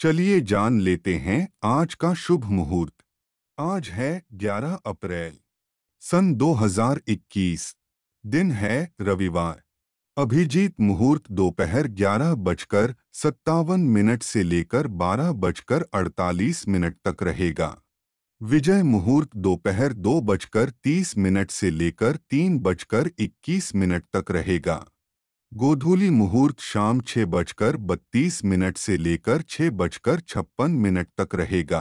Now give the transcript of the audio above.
चलिए जान लेते हैं आज का शुभ मुहूर्त। आज है 11 अप्रैल, सन 2021 दिन है रविवार। अभिजीत मुहूर्त दोपहर ग्यारह बजकर सत्तावन मिनट से लेकर बारह बजकर अड़तालीस मिनट तक रहेगा। विजय मुहूर्त दोपहर दो बजकर तीस मिनट से लेकर तीन बजकर इक्कीस मिनट तक रहेगा। गोधूली मुहूर्त शाम छह बजकर बत्तीस मिनट से लेकर छह बजकर छप्पन मिनट तक रहेगा।